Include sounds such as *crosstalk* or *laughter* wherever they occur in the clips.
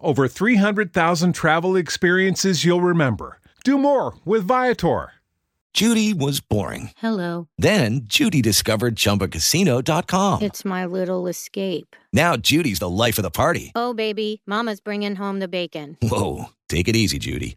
over 300,000 travel experiences you'll remember. Do more with Viator. Judy was boring. Hello. Then Judy discovered ChumbaCasino.com. It's my little escape. Now Judy's the life of the party. Oh, baby, Mama's bringing home the bacon. Whoa, take it easy, Judy.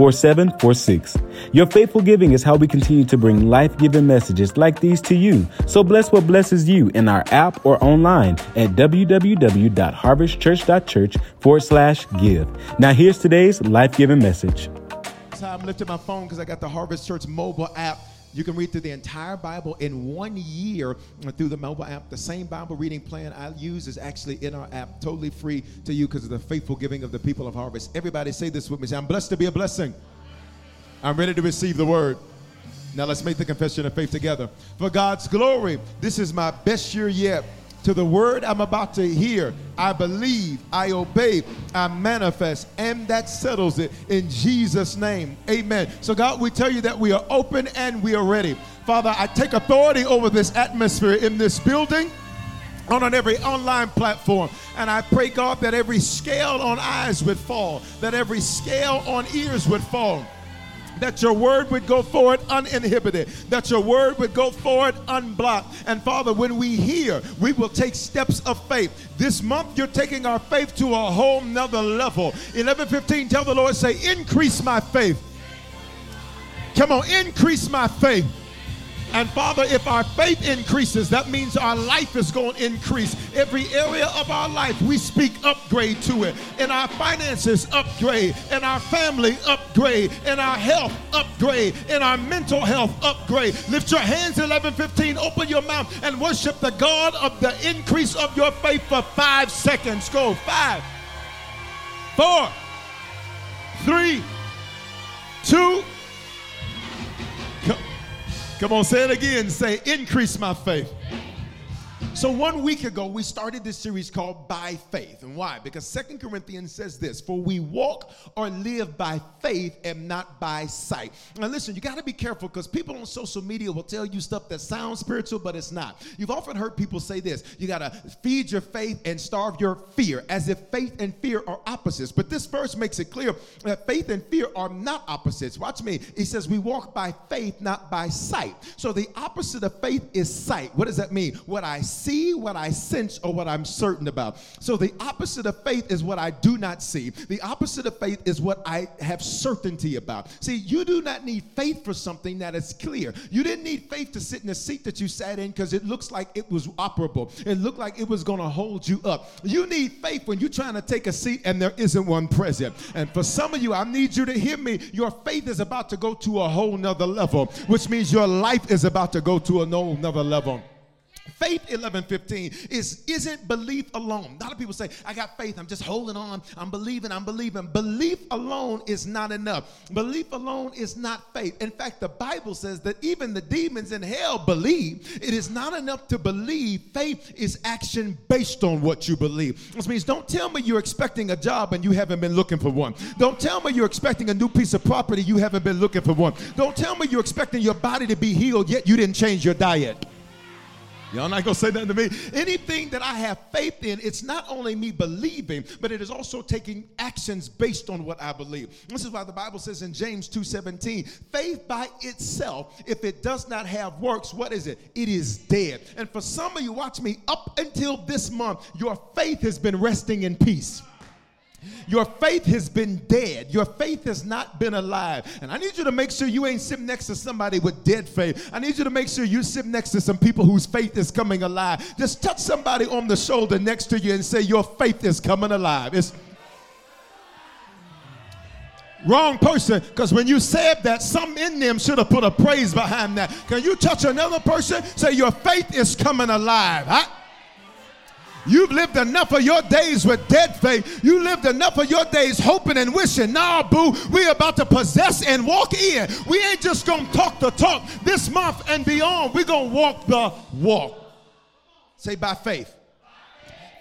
4746. Your faithful giving is how we continue to bring life giving messages like these to you. So bless what blesses you in our app or online at www.harvestchurch.church forward slash give. Now, here's today's life giving message. I'm lifting my phone because I got the Harvest Church mobile app. You can read through the entire Bible in one year through the mobile app. The same Bible reading plan I use is actually in our app, totally free to you because of the faithful giving of the people of Harvest. Everybody say this with me. Say, I'm blessed to be a blessing. I'm ready to receive the word. Now let's make the confession of faith together. For God's glory, this is my best year yet. To the word I'm about to hear, I believe, I obey, I manifest, and that settles it in Jesus' name. Amen. So, God, we tell you that we are open and we are ready. Father, I take authority over this atmosphere in this building on, every online platform. And I pray, God, that every scale on eyes would fall, that every scale on ears would fall that your word would go forward uninhibited, that your word would go forward unblocked. And Father, when we hear, we will take steps of faith. This month, you're taking our faith to a whole nother level. 11:15, tell the Lord, say, increase my faith. Come on, increase my faith. And Father, if our faith increases, that means our life is going to increase. Every area of our life, we speak upgrade to it. In our finances, upgrade. In our family, upgrade. In our health, upgrade. In our mental health, upgrade. Lift your hands, 11, 15. Open your mouth and worship the God of the increase of your faith for five seconds. Go. Five, four, three, two, Come on, say it again. Say, increase my faith. So one week ago, we started this series called By Faith. And why? Because Second Corinthians says this, for we walk or live by faith and not by sight. Now listen, you got to be careful because people on social media will tell you stuff that sounds spiritual, but it's not. You've often heard people say this, you got to feed your faith and starve your fear, as if faith and fear are opposites. But this verse makes it clear that faith and fear are not opposites. Watch me. He says we walk by faith, not by sight. So the opposite of faith is sight. What does that mean? What I see, what I sense, or what I'm certain about. So the opposite of faith is what I do not see. The opposite of faith is what I have certainty about. See, you do not need faith for something that is clear. You didn't need faith to sit in a seat that you sat in because it looks like it was operable. It looked like it was going to hold you up. You need faith when you're trying to take a seat and there isn't one present. And for some of you, I need you to hear me. Your faith is about to go to a whole nother level, which means your life is about to go to a whole nother level. Faith 1115 is isn't belief alone. A lot of people say, I got faith, I'm just holding on, I'm believing, I'm believing. Belief alone is not enough. Belief alone is not faith. In fact, the Bible says that even the demons in hell believe. It is not enough to believe. Faith is action based on what you believe. Which means don't tell me you're expecting a job and you haven't been looking for one. Don't tell me you're expecting a new piece of property you haven't been looking for one. Don't tell me you're expecting your body to be healed yet you didn't change your diet. Y'all not gonna say nothing to me. Anything that I have faith in, it's not only me believing, but it is also taking actions based on what I believe. This is why the Bible says in James 2:17, faith by itself, if it does not have works, what is it? It is dead. And for some of you, watch me, up until this month, your faith has been resting in peace. Your faith has been dead. Your faith has not been alive. And I need you to make sure you ain't sitting next to somebody with dead faith. I need you to make sure you sit next to some people whose faith is coming alive. Just touch somebody on the shoulder next to you and say, Your faith is coming alive. It's Wrong person, because when you said that, some in them should have put a praise behind that. Can you touch another person? Say, Your faith is coming alive. Huh? You've lived enough of your days with dead faith. You lived enough of your days hoping and wishing. Nah, boo, we're about to possess and walk in. We ain't just gonna talk the talk. This month and beyond, we're gonna walk the walk. Say by faith.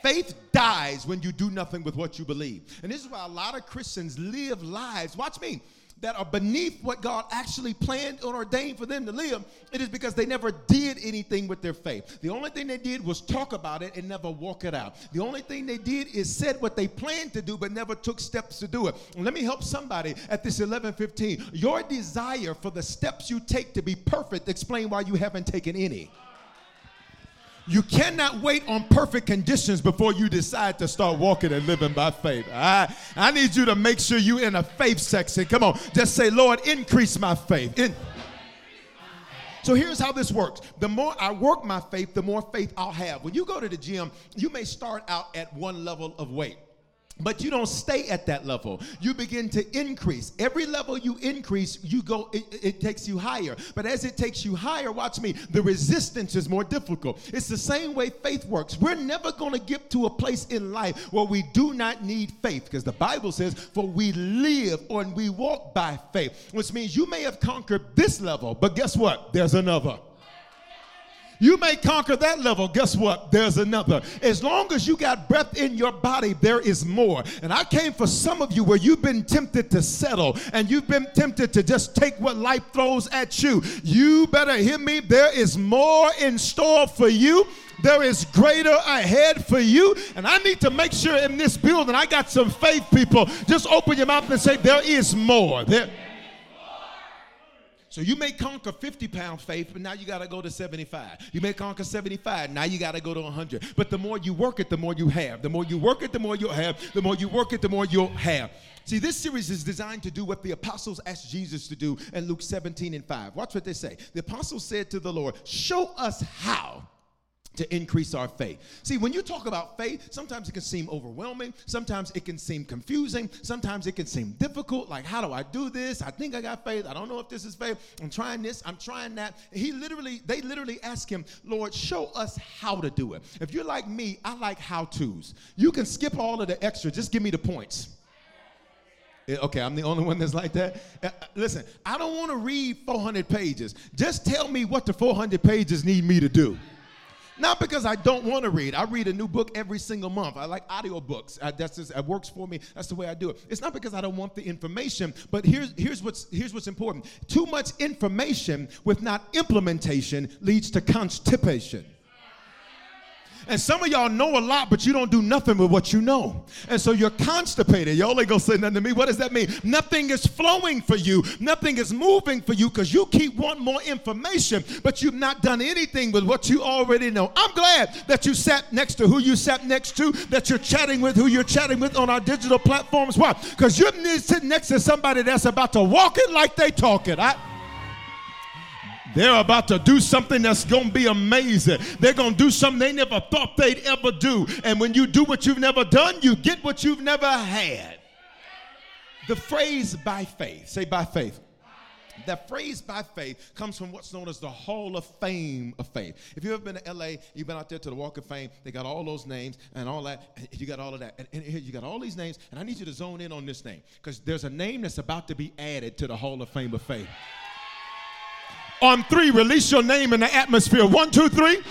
Faith dies when you do nothing with what you believe. And this is why a lot of Christians live lives. Watch me that are beneath what God actually planned or ordained for them to live, it is because they never did anything with their faith. The only thing they did was talk about it and never walk it out. The only thing they did is said what they planned to do but never took steps to do it. And let me help somebody at this 11:15. Your desire for the steps you take to be perfect explain why you haven't taken any. You cannot wait on perfect conditions before you decide to start walking and living by faith. I, I need you to make sure you're in a faith section. Come on, just say, Lord, increase my faith. In- so here's how this works. The more I work my faith, the more faith I'll have. When you go to the gym, you may start out at one level of weight. But you don't stay at that level. You begin to increase. Every level you increase, you go, it, it, takes you higher. But as it takes you higher, watch me, the resistance is more difficult. It's the same way faith works. We're never going to get to a place in life where we do not need faith because the Bible says, for we live or we walk by faith, which means you may have conquered this level, but guess what? There's another. You may conquer that level. Guess what? There's another. As long as you got breath in your body, there is more. And I came for some of you where you've been tempted to settle and you've been tempted to just take what life throws at you. You better hear me. There is more in store for you. There is greater ahead for you. And I need to make sure in this building, I got some faith people. Just open your mouth and say, There is more. There so you may conquer 50 pound faith, but now you got to go to 75. You may conquer 75, now you got to go to 100. But the more you work it, the more you have. The more you work it, the more you'll have. The more you work it, the more you'll have. See, this series is designed to do what the apostles asked Jesus to do in Luke 17 and 5. Watch what they say. The apostles said to the Lord, Show us how to increase our faith. See, when you talk about faith, sometimes it can seem overwhelming, sometimes it can seem confusing, sometimes it can seem difficult. Like, how do I do this? I think I got faith. I don't know if this is faith. I'm trying this, I'm trying that. He literally, they literally ask him, Lord, show us how to do it. If you're like me, I like how to's. You can skip all of the extra, just give me the points. Okay, I'm the only one that's like that. Uh, listen, I don't want to read 400 pages. Just tell me what the 400 pages need me to do. Not because I don't want to read. I read a new book every single month. I like audiobooks. I, that's just, it works for me. That's the way I do it. It's not because I don't want the information, but here's, here's, what's, here's what's important. Too much information with not implementation leads to constipation. And some of y'all know a lot, but you don't do nothing with what you know. And so you're constipated. Y'all ain't gonna say nothing to me. What does that mean? Nothing is flowing for you, nothing is moving for you because you keep wanting more information, but you've not done anything with what you already know. I'm glad that you sat next to who you sat next to, that you're chatting with who you're chatting with on our digital platforms. Why? Because you're sitting next to somebody that's about to walk it like they talk it. I, they're about to do something that's going to be amazing. They're going to do something they never thought they'd ever do. And when you do what you've never done, you get what you've never had. The phrase by faith, say by faith. That phrase by faith comes from what's known as the Hall of Fame of faith. If you've ever been to LA, you've been out there to the Walk of Fame, they got all those names and all that. and You got all of that. And, and here you got all these names, and I need you to zone in on this name because there's a name that's about to be added to the Hall of Fame of faith. On three, release your name in the atmosphere. One, two, three.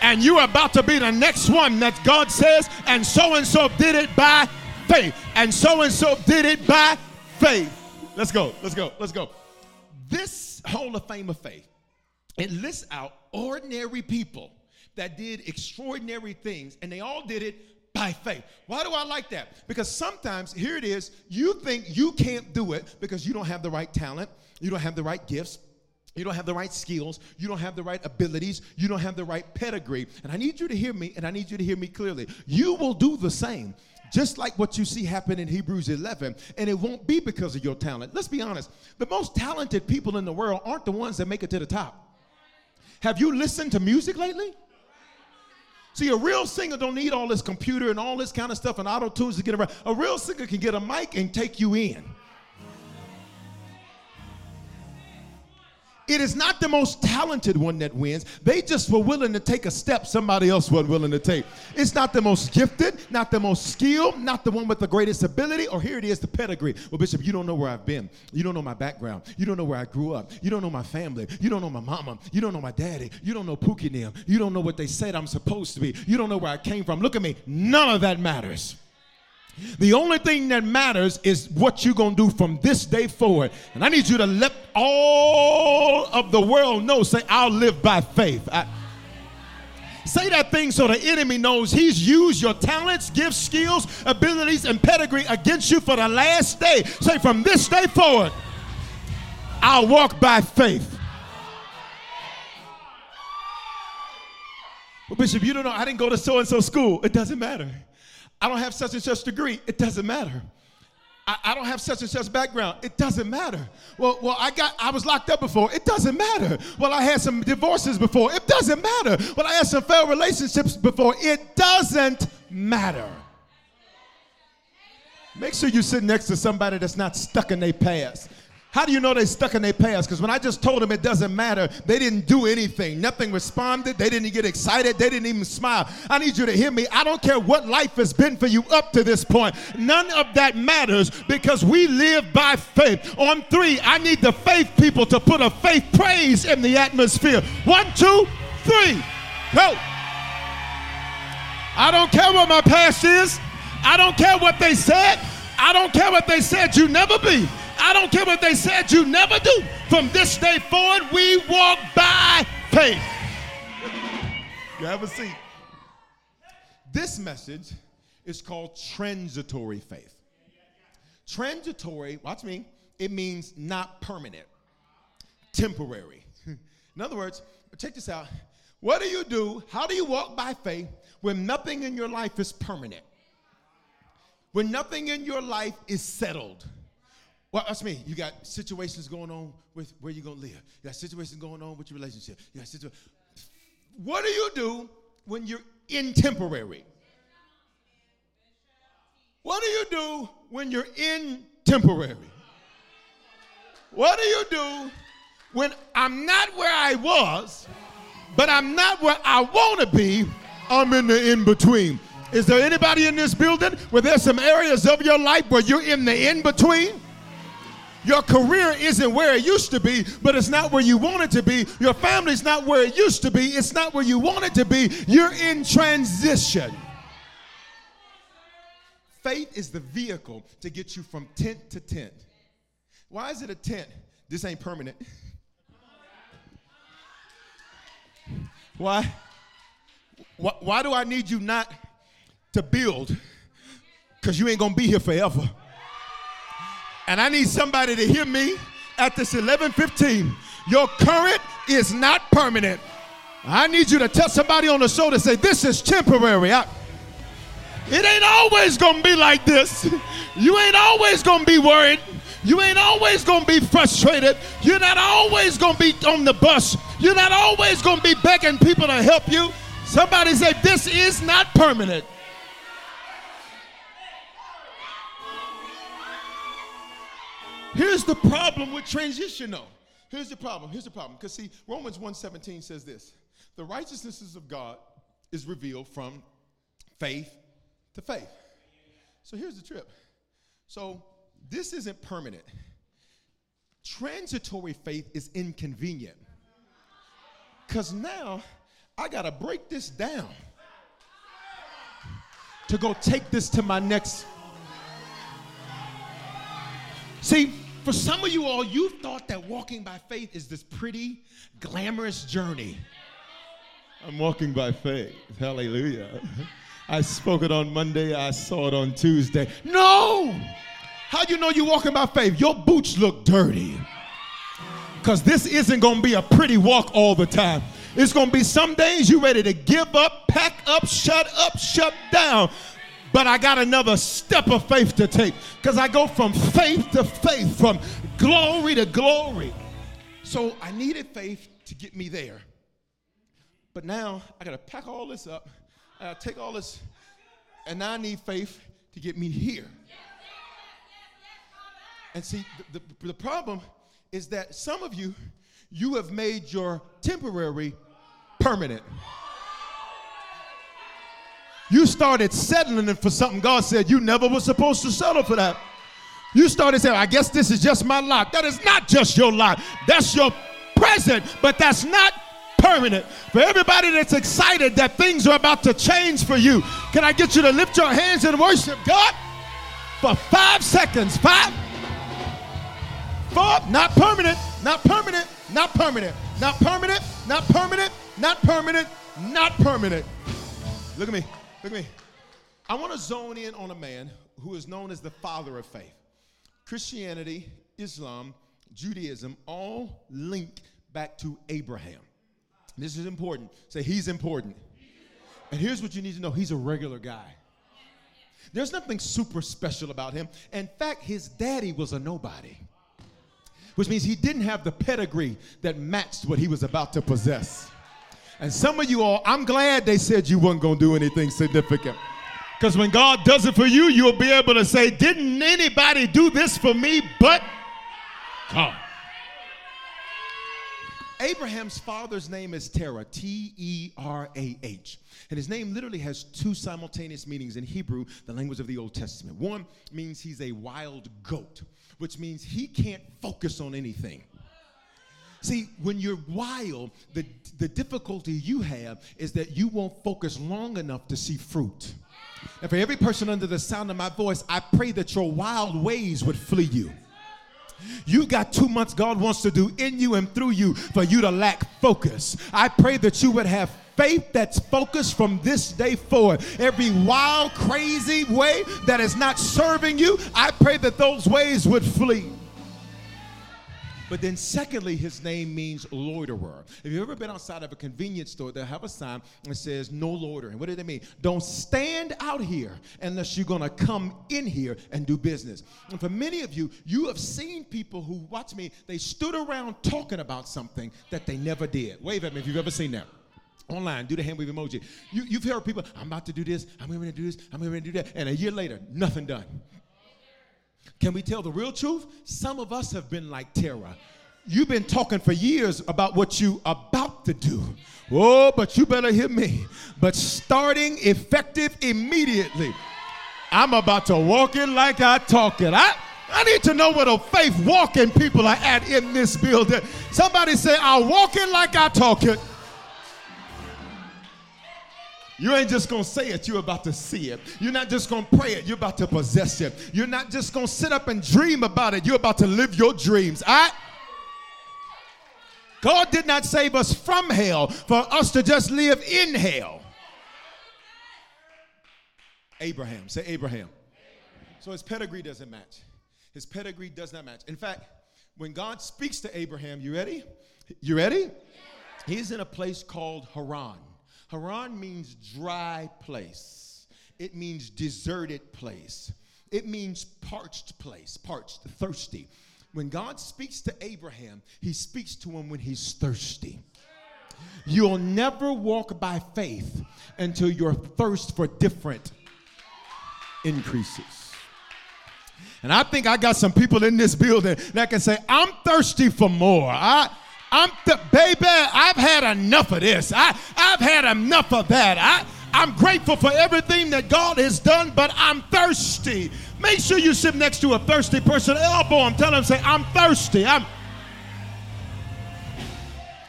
And you're about to be the next one that God says, and so and so did it by faith. And so and so did it by faith. Let's go, let's go, let's go. This Hall of Fame of faith, it lists out ordinary people that did extraordinary things, and they all did it by faith. Why do I like that? Because sometimes, here it is, you think you can't do it because you don't have the right talent, you don't have the right gifts, you don't have the right skills. You don't have the right abilities. You don't have the right pedigree. And I need you to hear me, and I need you to hear me clearly. You will do the same. Just like what you see happen in Hebrews 11, and it won't be because of your talent. Let's be honest. The most talented people in the world aren't the ones that make it to the top. Have you listened to music lately? See, a real singer don't need all this computer and all this kind of stuff and auto tunes to get around. A real singer can get a mic and take you in. It is not the most talented one that wins. They just were willing to take a step somebody else wasn't willing to take. It's not the most gifted, not the most skilled, not the one with the greatest ability, or here it is, the pedigree. Well, Bishop, you don't know where I've been. You don't know my background. You don't know where I grew up. You don't know my family. You don't know my mama. You don't know my daddy. You don't know Pookie them. You don't know what they said I'm supposed to be. You don't know where I came from. Look at me. None of that matters. The only thing that matters is what you're going to do from this day forward. And I need you to let all of the world know say, I'll live by faith. I, say that thing so the enemy knows he's used your talents, gifts, skills, abilities, and pedigree against you for the last day. Say, from this day forward, I'll walk by faith. Well, Bishop, you don't know, I didn't go to so and so school. It doesn't matter. I don't have such and such degree. It doesn't matter. I, I, don't have such and such background. It doesn't matter. Well, well, I got I was locked up before. It doesn't matter. Well, I had some divorces before. It doesn't matter. Well, I had some failed relationships before. It doesn't matter. Make sure you sit next to somebody that's not stuck in their past. How do you know they stuck in their past? Because when I just told them it doesn't matter, they didn't do anything. Nothing responded. They didn't get excited. They didn't even smile. I need you to hear me. I don't care what life has been for you up to this point. None of that matters because we live by faith. On three, I need the faith people to put a faith praise in the atmosphere. One, two, three, go. I don't care what my past is. I don't care what they said. I don't care what they said you never be. I don't care what they said you never do. From this day forward, we walk by faith. you have a seat. This message is called transitory faith. Transitory, watch me, it means not permanent, temporary. *laughs* In other words, check this out. What do you do? How do you walk by faith when nothing in your life is permanent? When nothing in your life is settled? Well, that's me. You got situations going on with where you're gonna live. You got situations going on with your relationship. You got situa- What do you do when you're in temporary? What do you do when you're in temporary? What do you do when I'm not where I was, but I'm not where I want to be? I'm in the in between. Is there anybody in this building where there's some areas of your life where you're in the in between? Your career isn't where it used to be, but it's not where you want it to be. Your family's not where it used to be, it's not where you want it to be. You're in transition. Faith is the vehicle to get you from tent to tent. Why is it a tent? This ain't permanent. Why? Why, do I need you not to build? Because you ain't gonna be here forever. And I need somebody to hear me at this 11:15. Your current is not permanent. I need you to tell somebody on the shoulder, say, This is temporary. I, it ain't always gonna be like this. You ain't always gonna be worried. You ain't always gonna be frustrated. You're not always gonna be on the bus. You're not always gonna be begging people to help you. Somebody say, This is not permanent. Here's the problem with transitional. Here's the problem. Here's the problem. Because see, Romans 1:17 says this: the righteousness of God is revealed from faith to faith. So here's the trip. So this isn't permanent. Transitory faith is inconvenient. Because now I got to break this down to go take this to my next. See, for some of you all, you thought that walking by faith is this pretty, glamorous journey. I'm walking by faith. Hallelujah. I spoke it on Monday, I saw it on Tuesday. No! How do you know you're walking by faith? Your boots look dirty. Because this isn't going to be a pretty walk all the time. It's going to be some days you're ready to give up, pack up, shut up, shut down. But I got another step of faith to take because I go from faith to faith, from glory to glory. So I needed faith to get me there. But now I got to pack all this up, I got to take all this, and now I need faith to get me here. And see, the, the, the problem is that some of you, you have made your temporary permanent. You started settling for something God said you never were supposed to settle for that. You started saying, I guess this is just my lot. That is not just your lot, that's your present, but that's not permanent. For everybody that's excited that things are about to change for you, can I get you to lift your hands and worship God for five seconds? Five, four, not permanent, not permanent, not permanent, not permanent, not permanent, not permanent, not permanent. Look at me. Look at me. I want to zone in on a man who is known as the father of faith. Christianity, Islam, Judaism all link back to Abraham. This is important. Say, he's important. And here's what you need to know he's a regular guy. There's nothing super special about him. In fact, his daddy was a nobody, which means he didn't have the pedigree that matched what he was about to possess. And some of you all, I'm glad they said you weren't going to do anything significant. Because when God does it for you, you'll be able to say, Didn't anybody do this for me but God? Abraham's father's name is Terah, T E R A H. And his name literally has two simultaneous meanings in Hebrew, the language of the Old Testament. One means he's a wild goat, which means he can't focus on anything. See, when you're wild, the, the difficulty you have is that you won't focus long enough to see fruit. And for every person under the sound of my voice, I pray that your wild ways would flee you. You got too much God wants to do in you and through you for you to lack focus. I pray that you would have faith that's focused from this day forward. Every wild, crazy way that is not serving you, I pray that those ways would flee. But then, secondly, his name means loiterer. Have you've ever been outside of a convenience store? They'll have a sign that says no loitering. What does that mean? Don't stand out here unless you're going to come in here and do business. And for many of you, you have seen people who, watch me, they stood around talking about something that they never did. Wave at me if you've ever seen that online, do the hand wave emoji. You, have heard people, I'm about to do this, I'm going to do this, I'm going to do that, and a year later, nothing done. Can we tell the real truth? Some of us have been like Terah. You've been talking for years about what you about to do. Oh, but you better hear me. But starting effective immediately. I'm about to walk it like I talk it. I, I need to know what a faith walking people are at in this building. Somebody say, I walk it like I talk it. You ain't just gonna say it, you're about to see it. You're not just gonna pray it, you're about to possess it. You're not just gonna sit up and dream about it, you're about to live your dreams. I God did not save us from hell for us to just live in hell. Abraham, say Abraham. So his pedigree doesn't match. His pedigree does not match. In fact, when God speaks to Abraham, you ready? You ready? He's in a place called Haran. Haran means dry place, it means deserted place, it means parched place, parched, thirsty. When God speaks to Abraham, he speaks to him when he's thirsty. You'll never walk by faith until your thirst for different increases. And I think I got some people in this building that can say, I'm thirsty for more. I, I'm th- baby, I've had enough of this. I, I've had enough of that. I, I'm grateful for everything that God has done, but I'm thirsty. Make sure you sit next to a thirsty person, elbow him, tell him, say, I'm thirsty. I'm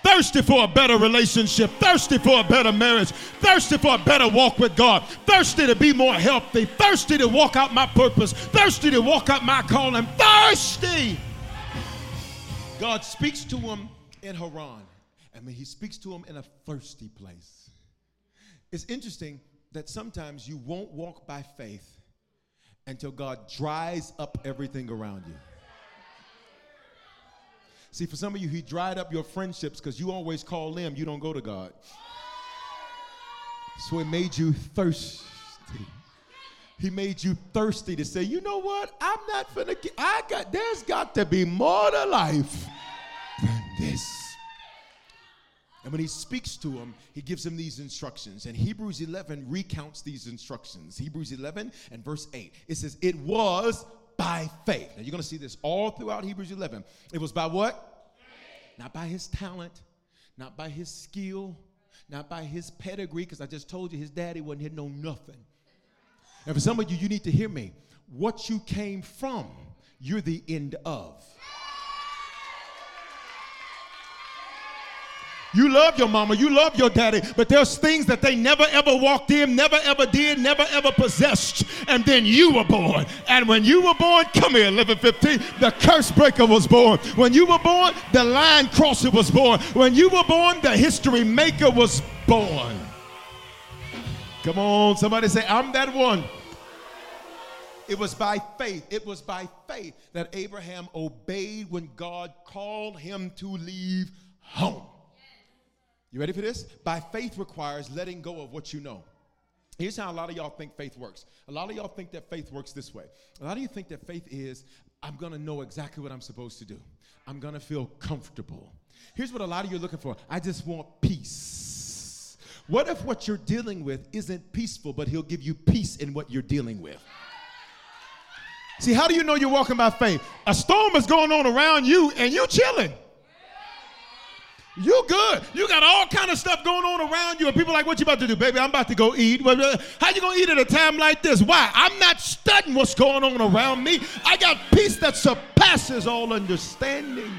thirsty for a better relationship, thirsty for a better marriage, thirsty for a better walk with God, thirsty to be more healthy, thirsty to walk out my purpose, thirsty to walk out my calling, thirsty. God speaks to him in Haran. I mean, he speaks to him in a thirsty place. It's interesting that sometimes you won't walk by faith until God dries up everything around you. See, for some of you, He dried up your friendships because you always call them, you don't go to God. So it made you thirsty. He made you thirsty to say, you know what? I'm not gonna get, I got, there's got to be more to life this. And when he speaks to him, he gives him these instructions. And Hebrews 11 recounts these instructions. Hebrews 11 and verse 8. It says, It was by faith. Now you're going to see this all throughout Hebrews 11. It was by what? Not by his talent, not by his skill, not by his pedigree, because I just told you his daddy wasn't here, know nothing. And for some of you, you need to hear me. What you came from, you're the end of. You love your mama, you love your daddy, but there's things that they never ever walked in, never ever did, never ever possessed. And then you were born. And when you were born, come here, 1115, the curse breaker was born. When you were born, the line crosser was born. When you were born, the history maker was born. Come on, somebody say, I'm that one. It was by faith. It was by faith that Abraham obeyed when God called him to leave home. You ready for this? By faith requires letting go of what you know. Here's how a lot of y'all think faith works. A lot of y'all think that faith works this way. A lot of you think that faith is, I'm gonna know exactly what I'm supposed to do. I'm gonna feel comfortable. Here's what a lot of you are looking for I just want peace. What if what you're dealing with isn't peaceful, but He'll give you peace in what you're dealing with? See, how do you know you're walking by faith? A storm is going on around you and you're chilling. You good. You got all kind of stuff going on around you. And people like, what you about to do, baby? I'm about to go eat. How you gonna eat at a time like this? Why? I'm not studying what's going on around me. I got peace that surpasses all understanding.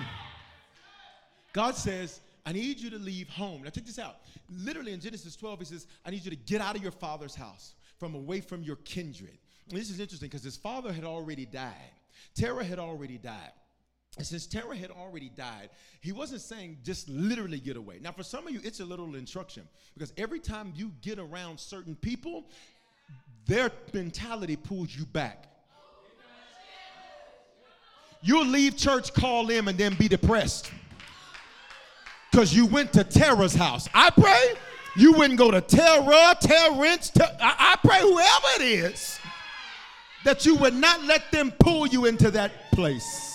God says, I need you to leave home. Now check this out. Literally in Genesis 12, he says, I need you to get out of your father's house, from away from your kindred. And this is interesting because his father had already died. Terah had already died. Since Terah had already died, he wasn't saying just literally get away. Now, for some of you, it's a little instruction because every time you get around certain people, their mentality pulls you back. You'll leave church, call them, and then be depressed because you went to Terah's house. I pray you wouldn't go to Terah, Terrence, Ter- I-, I pray whoever it is that you would not let them pull you into that place.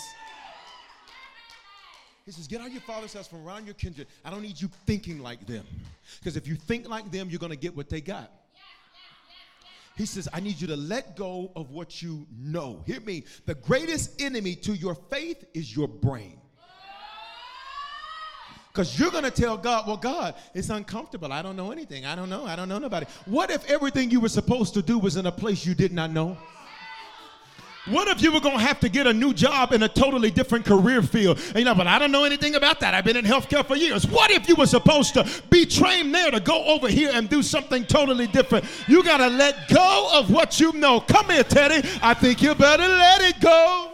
He says, Get out of your father's house from around your kindred. I don't need you thinking like them. Because if you think like them, you're going to get what they got. He says, I need you to let go of what you know. Hear me. The greatest enemy to your faith is your brain. Because you're going to tell God, well, God, it's uncomfortable. I don't know anything. I don't know. I don't know nobody. What if everything you were supposed to do was in a place you did not know? What if you were to have to get a new job in a totally different career field? And you know, but I don't know anything about that. I've been in healthcare for years. What if you were supposed to be trained there to go over here and do something totally different? You got to let go of what you know. Come here, Teddy. I think you better let it go.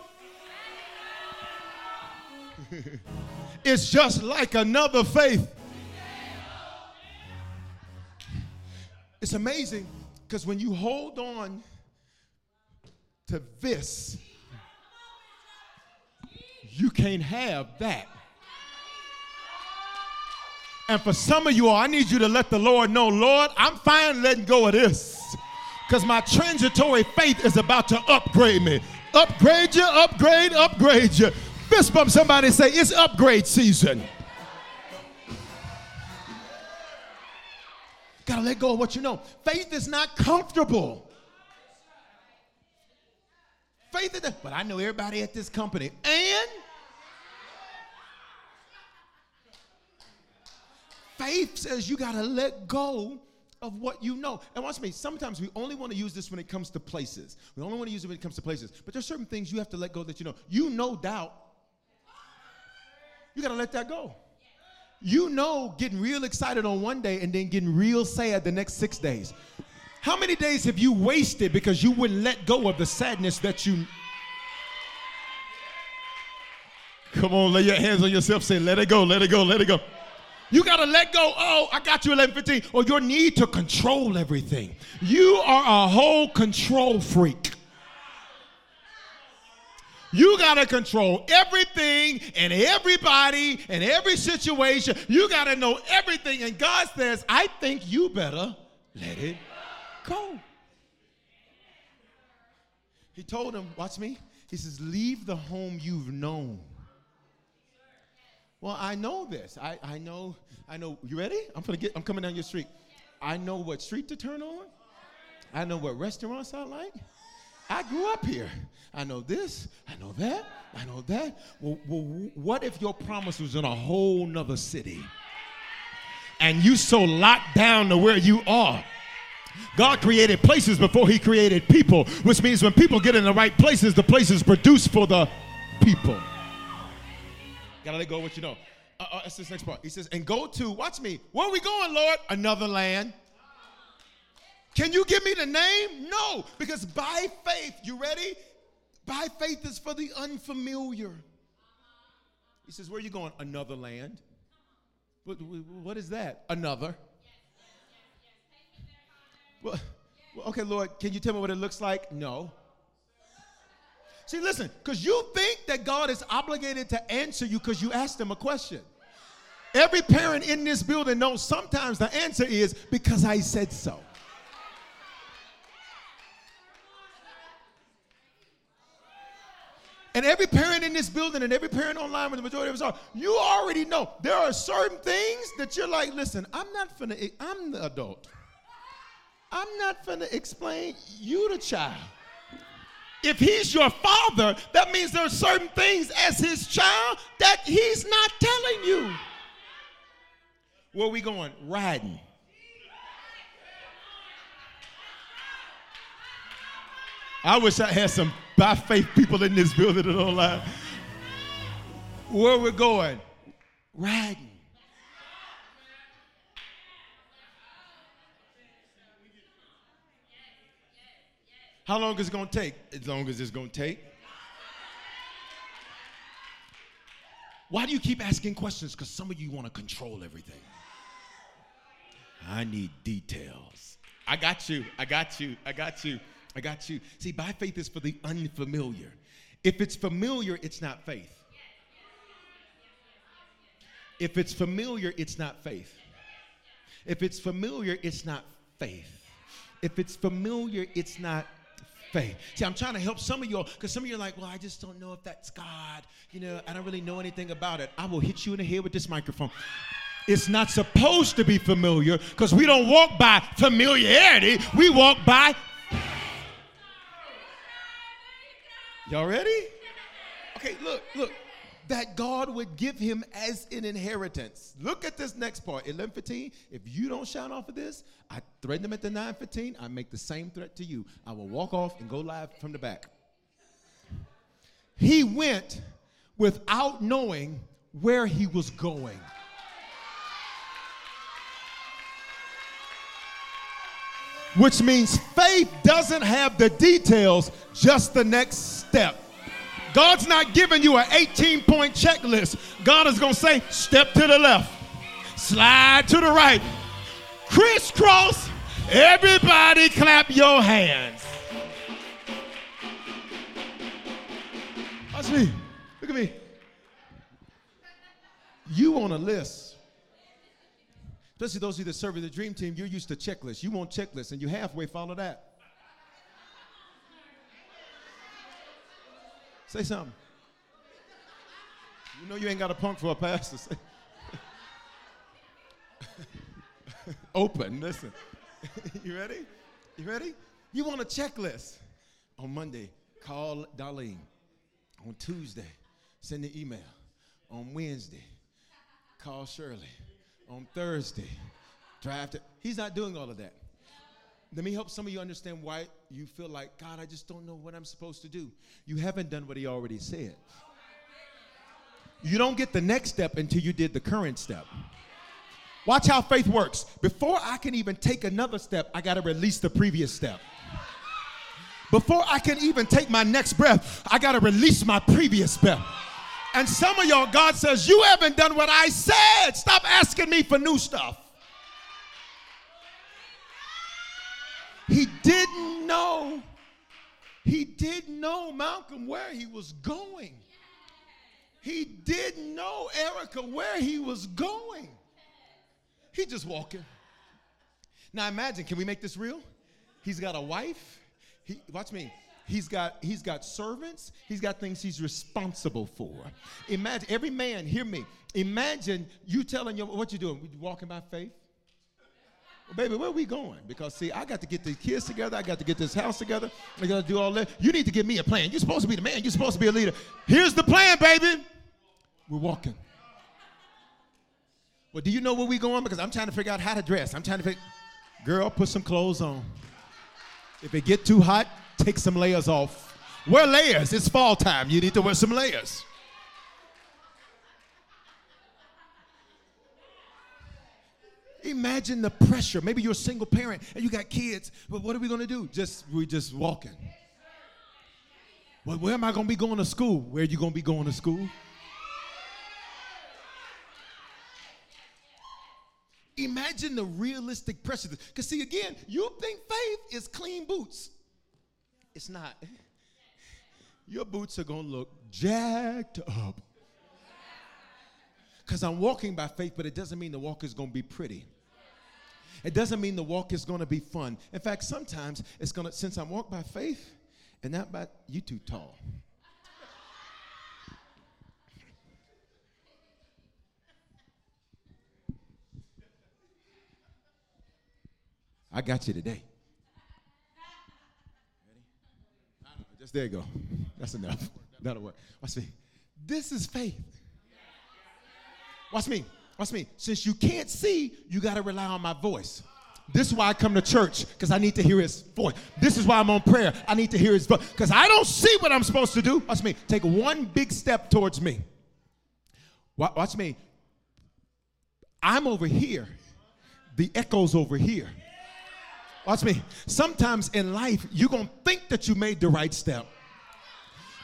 it's just like another faith. It's amazing because when you hold on to this, you can't have that. And for some of you all, I need you to let the Lord know, Lord, I'm fine letting go of this. Because my transitory faith is about to upgrade me. Upgrade you, upgrade, upgrade you. Fist bump somebody say, it's upgrade season. Gotta let go of what you know. Faith is not comfortable. Faith is, but I know everybody at this company. And faith says you got to let go of what you know. And watch me, sometimes we only want to use this when it comes to places. We only want to use it when it comes to places. But there's certain things you have to let go that you know. You know doubt. You got to let that go. You know getting real excited on one day and then getting real sad the next six days. How many days have you wasted because you wouldn't let go of the sadness that you. Come on, lay your hands on yourself, say, let it go, let it go, let it go. You got to let go. Oh, I got you 1115. Or your need to control everything. You are a whole control freak. You got to control everything and everybody and every situation. You got to know everything. And God says, I think you better let it go. He told him, watch me. He says, leave the home you've known. Well, I know this. I, I know, I know. You ready? I'm gonna get I'm coming down your street. I know what street to turn on. I know what restaurants I like. I grew up here. I know this, I know that, I know that. Well, well, what if your promise was in a whole nother city? And you so locked down to where you are. God created places before he created people, which means when people get in the right places, the places produce for the people. Gotta let go of what you know. Uh, uh, that's this next part. He says, and go to, watch me. Where are we going, Lord? Another land. Can you give me the name? No, because by faith, you ready? By faith is for the unfamiliar. He says, Where are you going? Another land. What, what is that? Another. Well, okay, Lord, can you tell me what it looks like? No. See, listen, because you think that God is obligated to answer you because you asked him a question. Every parent in this building knows sometimes the answer is because I said so. And every parent in this building and every parent online with the majority of us are, you already know there are certain things that you're like, listen, I'm not finna, I'm the adult. I'm not finna explain you the child. If he's your father, that means there are certain things as his child that he's not telling you. Where we going? Riding. I wish I had some by faith people in this building that don't lie. Where we're going? Riding. How long is it going to take? As long as it's going to take. Why do you keep asking questions? Because some of you want to control everything. I need details. I got you. I got you. I got you. I got you. See, by faith is for the unfamiliar. If it's familiar, it's not faith. If it's familiar, it's not faith. If it's familiar, it's not faith. If it's familiar, it's not faith. See, I'm trying to help some of y'all because some of you are like, well, I just don't know if that's God. You know, I don't really know anything about it. I will hit you in the head with this microphone. It's not supposed to be familiar because we don't walk by familiarity, we walk by. Y'all ready? Okay, look, look. That God would give him as an inheritance. Look at this next part, 11:15. If you don't shout off of this, I threaten them at the 9:15. I make the same threat to you. I will walk off and go live from the back. He went without knowing where he was going. Which means faith doesn't have the details, just the next step. God's not giving you an 18 point checklist. God is going to say, step to the left, slide to the right, crisscross. Everybody clap your hands. Watch me. Look at me. You on a list. Especially those of you that serve in the dream team, you're used to checklists. You want checklists, and you halfway follow that. Say something. You know you ain't got a punk for a pastor. Say. *laughs* Open, listen. *laughs* you ready? You ready? You want a checklist. On Monday, call Darlene. On Tuesday, send an email. On Wednesday, call Shirley. On Thursday, drive to. He's not doing all of that. Let me help some of you understand why you feel like, God, I just don't know what I'm supposed to do. You haven't done what He already said. You don't get the next step until you did the current step. Watch how faith works. Before I can even take another step, I got to release the previous step. Before I can even take my next breath, I got to release my previous breath. And some of y'all, God says, You haven't done what I said. Stop asking me for new stuff. He didn't know. He didn't know Malcolm where he was going. He didn't know Erica where he was going. He just walking. Now imagine, can we make this real? He's got a wife. He, watch me. He's got he's got servants. He's got things he's responsible for. Imagine every man. Hear me. Imagine you telling your what you doing. We walking by faith. Baby, where we going? Because see, I got to get the kids together. I got to get this house together. I got to do all that. You need to give me a plan. You're supposed to be the man. You're supposed to be a leader. Here's the plan, baby. We're walking. Well, do you know where we going? Because I'm trying to figure out how to dress. I'm trying to figure. Girl, put some clothes on. If it get too hot, take some layers off. Wear layers. It's fall time. You need to wear some layers. Imagine the pressure. Maybe you're a single parent and you got kids, but what are we to do? Just we just walking. Well, where am I to be going to school? Where are you to be going to school? Imagine the realistic pressure. Because, see, again, you think faith is clean boots. It's not. *laughs* Your boots are to look jacked up. Because I'm walking by faith, but it doesn't mean the walk is going to be pretty. It doesn't mean the walk is going to be fun. In fact, sometimes it's going to, since I'm walking by faith and not by, you too tall. I got you today. Ready? Just there you go. That's enough. That'll work. Watch me. This is faith. Watch me. Watch me. Since you can't see, you got to rely on my voice. This is why I come to church because I need to hear his voice. This is why I'm on prayer. I need to hear his voice because I don't see what I'm supposed to do. Watch me. Take one big step towards me. Watch me. I'm over here. The echo's over here. Watch me. Sometimes in life, you're going to think that you made the right step.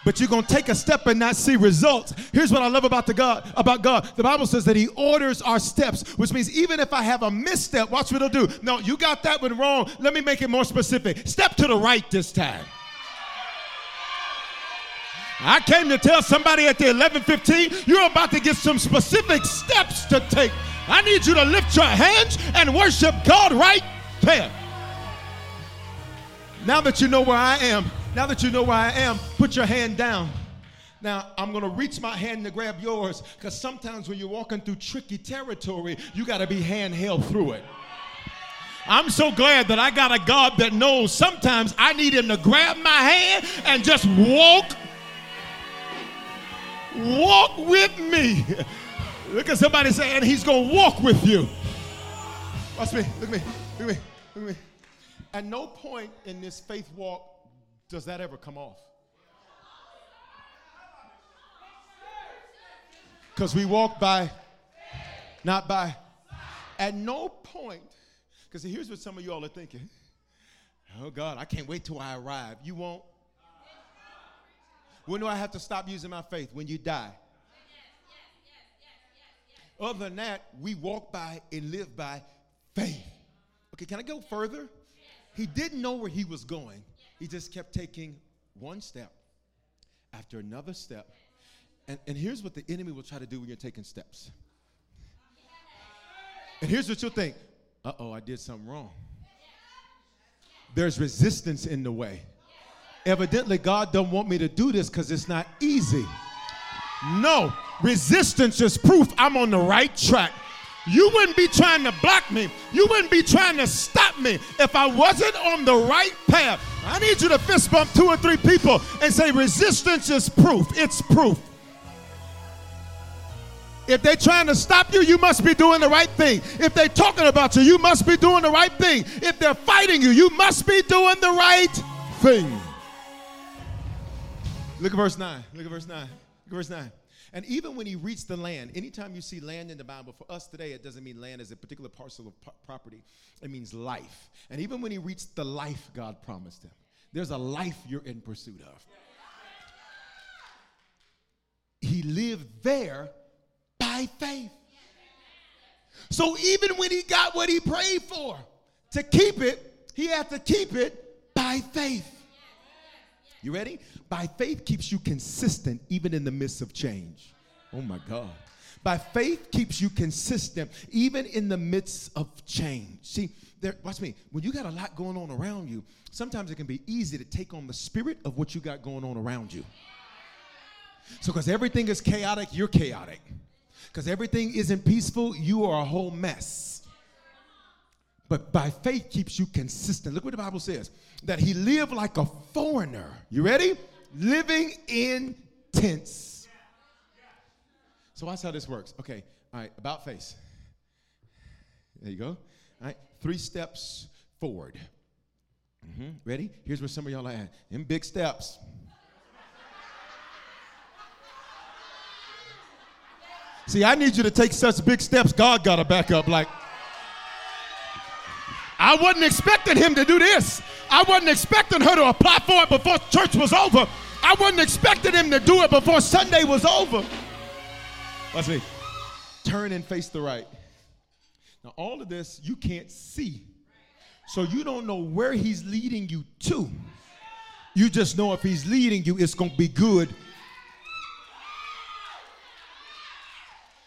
But you're gonna take a step and not see results. Here's what I love about the God, about God. The Bible says that He orders our steps, which means even if I have a misstep, watch what He'll do. No, you got that one wrong. Let me make it more specific. Step to the right this time. I came to tell somebody at the 11:15, you're about to get some specific steps to take. I need you to lift your hands and worship God right there. Now that you know where I am, now that you know where I am, put your hand down. Now, I'm going to reach my hand to grab yours because sometimes when you're walking through tricky territory, you got to be handheld through it. I'm so glad that I got a God that knows sometimes I need Him to grab my hand and just walk. Walk with me. Look at somebody saying He's going to walk with you. Watch me. Look at me. Look at me. Look at me. At no point in this faith walk does that ever come off. Because we walk by, not by. At no point, because here's what some of y'all are thinking. Oh God, I can't wait till I arrive. You won't. When do I have to stop using my faith? When you die. Other than that, we walk by and live by faith. Okay, can I go further? He didn't know where he was going. He just kept taking one step after another step. And, and here's what the enemy will try to do when you're taking steps. And here's what you'll think uh oh, I did something wrong. There's resistance in the way. Evidently, God don't want me to do this because it's not easy. No, resistance is proof I'm on the right track. You wouldn't be trying to block me. You wouldn't be trying to stop me if I wasn't on the right path. I need you to fist bump two or three people and say, resistance is proof. It's proof. If they're trying to stop you, you must be doing the right thing. If they're talking about you, you must be doing the right thing. If they're fighting you, you must be doing the right thing. Look at verse 9. Look at verse 9. Look at verse 9. And even when he reached the land, anytime you see land in the Bible, for us today, it doesn't mean land as a particular parcel of property, it means life. And even when he reached the life God promised him, there's a life you're in pursuit of. He lived there by faith. So even when he got what he prayed for, to keep it, he had to keep it by faith. You ready? By faith keeps you consistent even in the midst of change. Oh my God. By faith keeps you consistent even in the midst of change. See, there, watch me. When you got a lot going on around you, sometimes it can be easy to take on the spirit of what you got going on around you. So, because everything is chaotic, you're chaotic. Because everything isn't peaceful, you are a whole mess. But by faith keeps you consistent. Look what the Bible says that he lived like a foreigner. You ready? Living in tents. So watch how this works. Okay, all right, about face. There you go. All right, three steps forward. Mhm. Ready? Here's where some of y'all are at. In big steps. See, I need you to take such big steps, God got to back up. Like, I wasn't expecting him to do this. I wasn't expecting her to apply for it before church was over. I wasn't expecting him to do it before Sunday was over. Watch me. Turn and face the right. Now, all of this you can't see. So you don't know where he's leading you to. You just know if he's leading you, it's going to be good.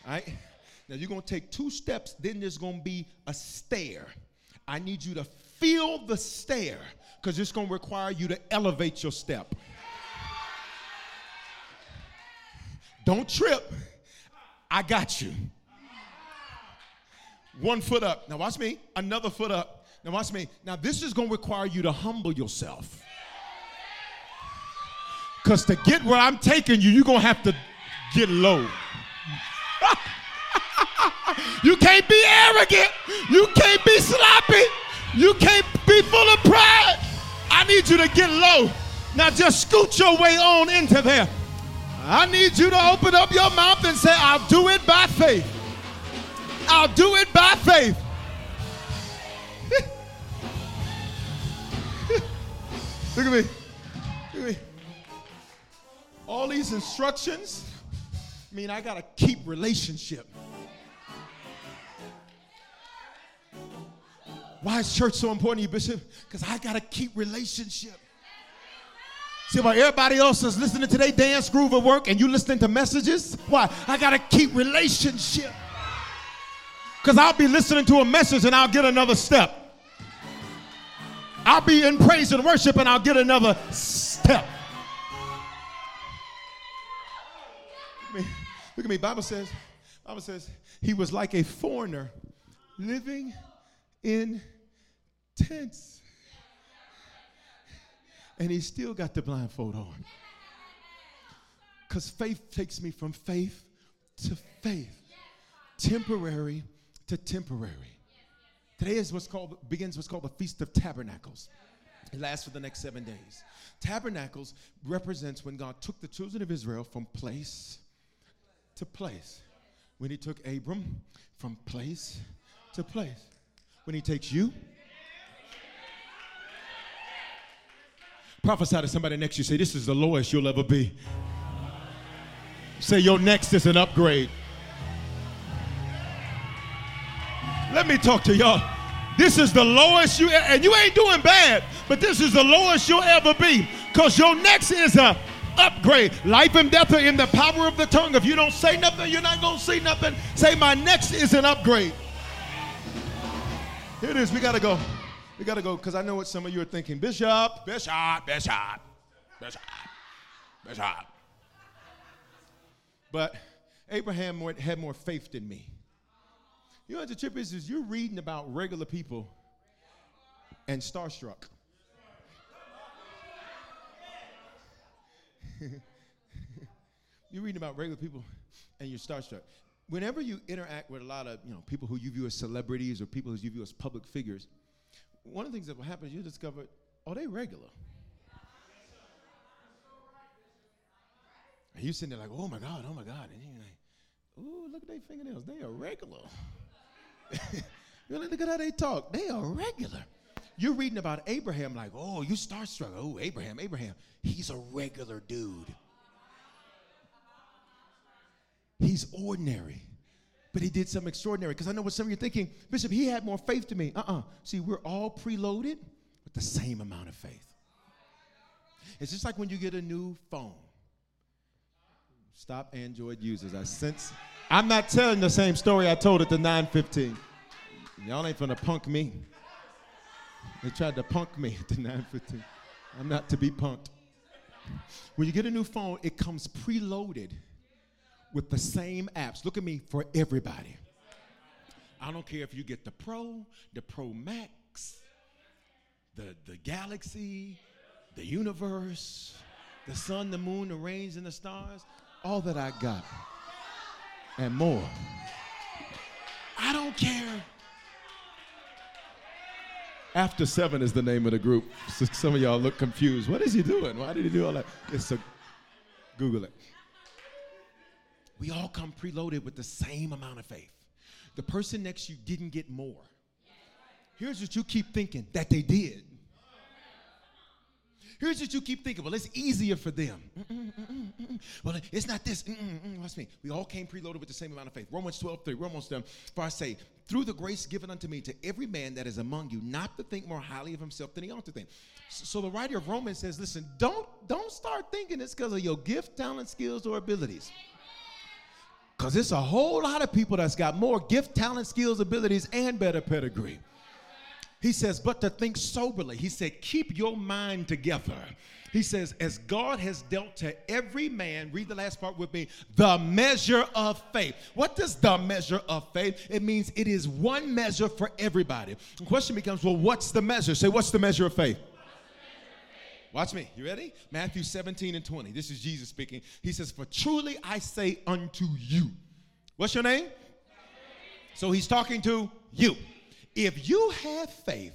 All right? Now you're going to take two steps, then there's going to be a stair. I need you to feel the stair because it's going to require you to elevate your step. Don't trip. I got you. One foot up. Now watch me. Another foot up. Now watch me. Now this is going to require you to humble yourself. Because to get where I'm taking you, you're going to have to get low. *laughs* you can't be arrogant. You can't be sloppy. You can't be full of pride. I need you to get low. Now just scoot your way on into there. I need you to open up your mouth and say, I'll do it by faith. I'll do it by faith. *laughs* Look at me. Look at me. All these instructions mean I got to keep relationship. Why is church so important to you, Bishop? Because I got to keep relationship. See, while everybody else is listening to their dance groove at work and you listening to messages, why? I got to keep relationship. Because I'll be listening to a message and I'll get another step. I'll be in praise and worship and I'll get another step. Look at me. Look at me. Bible says, Bible says he was like a foreigner living in tents. And he still got the blindfold on. Because faith takes me from faith to faith, temporary to temporary. Today is what's called begins what's called the Feast of Tabernacles. It lasts for the next seven days. Tabernacles represents when God took the children of Israel from place to place. When he took Abram from place to place. When he takes you, prophesy to somebody next you. Say, This is the lowest you'll ever be. Say, Your next is an upgrade. Let me talk to y'all. This is the lowest you, and you ain't doing bad, but this is the lowest you'll ever be. Because your next is a upgrade. Life and death are in the power of the tongue. If you don't say nothing, you're not going to see nothing. Say, my next is an upgrade. Here it is. We got to go. We got to go because I know what some of you are thinking. Bishop, Bishop, Bishop, Bishop, Bishop. But Abraham had more faith than me. You know what the trip is? Is you're reading about regular people and starstruck. *laughs* you're reading about regular people and you're starstruck. Whenever you interact with a lot of you know people who you view as celebrities or people who you view as public figures, one of the things that will happen is you discover, oh, they regular. And you sitting there like, oh my God, oh my God. And you're like, ooh, look at their fingernails. They are regular. *laughs* you're look at how they talk. They are regular. You're reading about Abraham like, oh, you starstruck. Oh, Abraham, Abraham. He's a regular dude. He's ordinary. But he did something extraordinary. Because I know what some of you are thinking, Bishop, he had more faith to me. Uh-uh. See, we're all preloaded with the same amount of faith. It's just like when you get a new phone. Stop Android users. I sense I'm not telling the same story I told at the 915. Y'all ain't gonna punk me. They tried to punk me at the 915. I'm not to be punked. When you get a new phone, it comes preloaded with the same apps. Look at me for everybody. I don't care if you get the Pro, the Pro Max, the, the Galaxy, the universe, the sun, the moon, the rains, and the stars all that I got and more. I don't care. After seven is the name of the group. So some of y'all look confused. What is he doing? Why did he do all that? It's a Google it. We all come preloaded with the same amount of faith. The person next to you didn't get more. Here's what you keep thinking that they did. Here's what you keep thinking. Well, it's easier for them. Mm-mm, mm-mm, mm-mm. Well, it's not this. Watch me. We all came preloaded with the same amount of faith. Romans 12, 3. Romans 12. For I say, through the grace given unto me to every man that is among you, not to think more highly of himself than he ought to think. So, the writer of Romans says, listen, don't, don't start thinking it's because of your gift, talent, skills, or abilities. Because it's a whole lot of people that's got more gift, talent, skills, abilities, and better pedigree. He says, but to think soberly. He said, keep your mind together. He says, as God has dealt to every man, read the last part with me, the measure of faith. What does the measure of faith? It means it is one measure for everybody. The question becomes, well, what's the measure? Say, what's the measure of faith? Watch me. You ready? Matthew 17 and 20. This is Jesus speaking. He says, For truly I say unto you. What's your name? So he's talking to you. If you have faith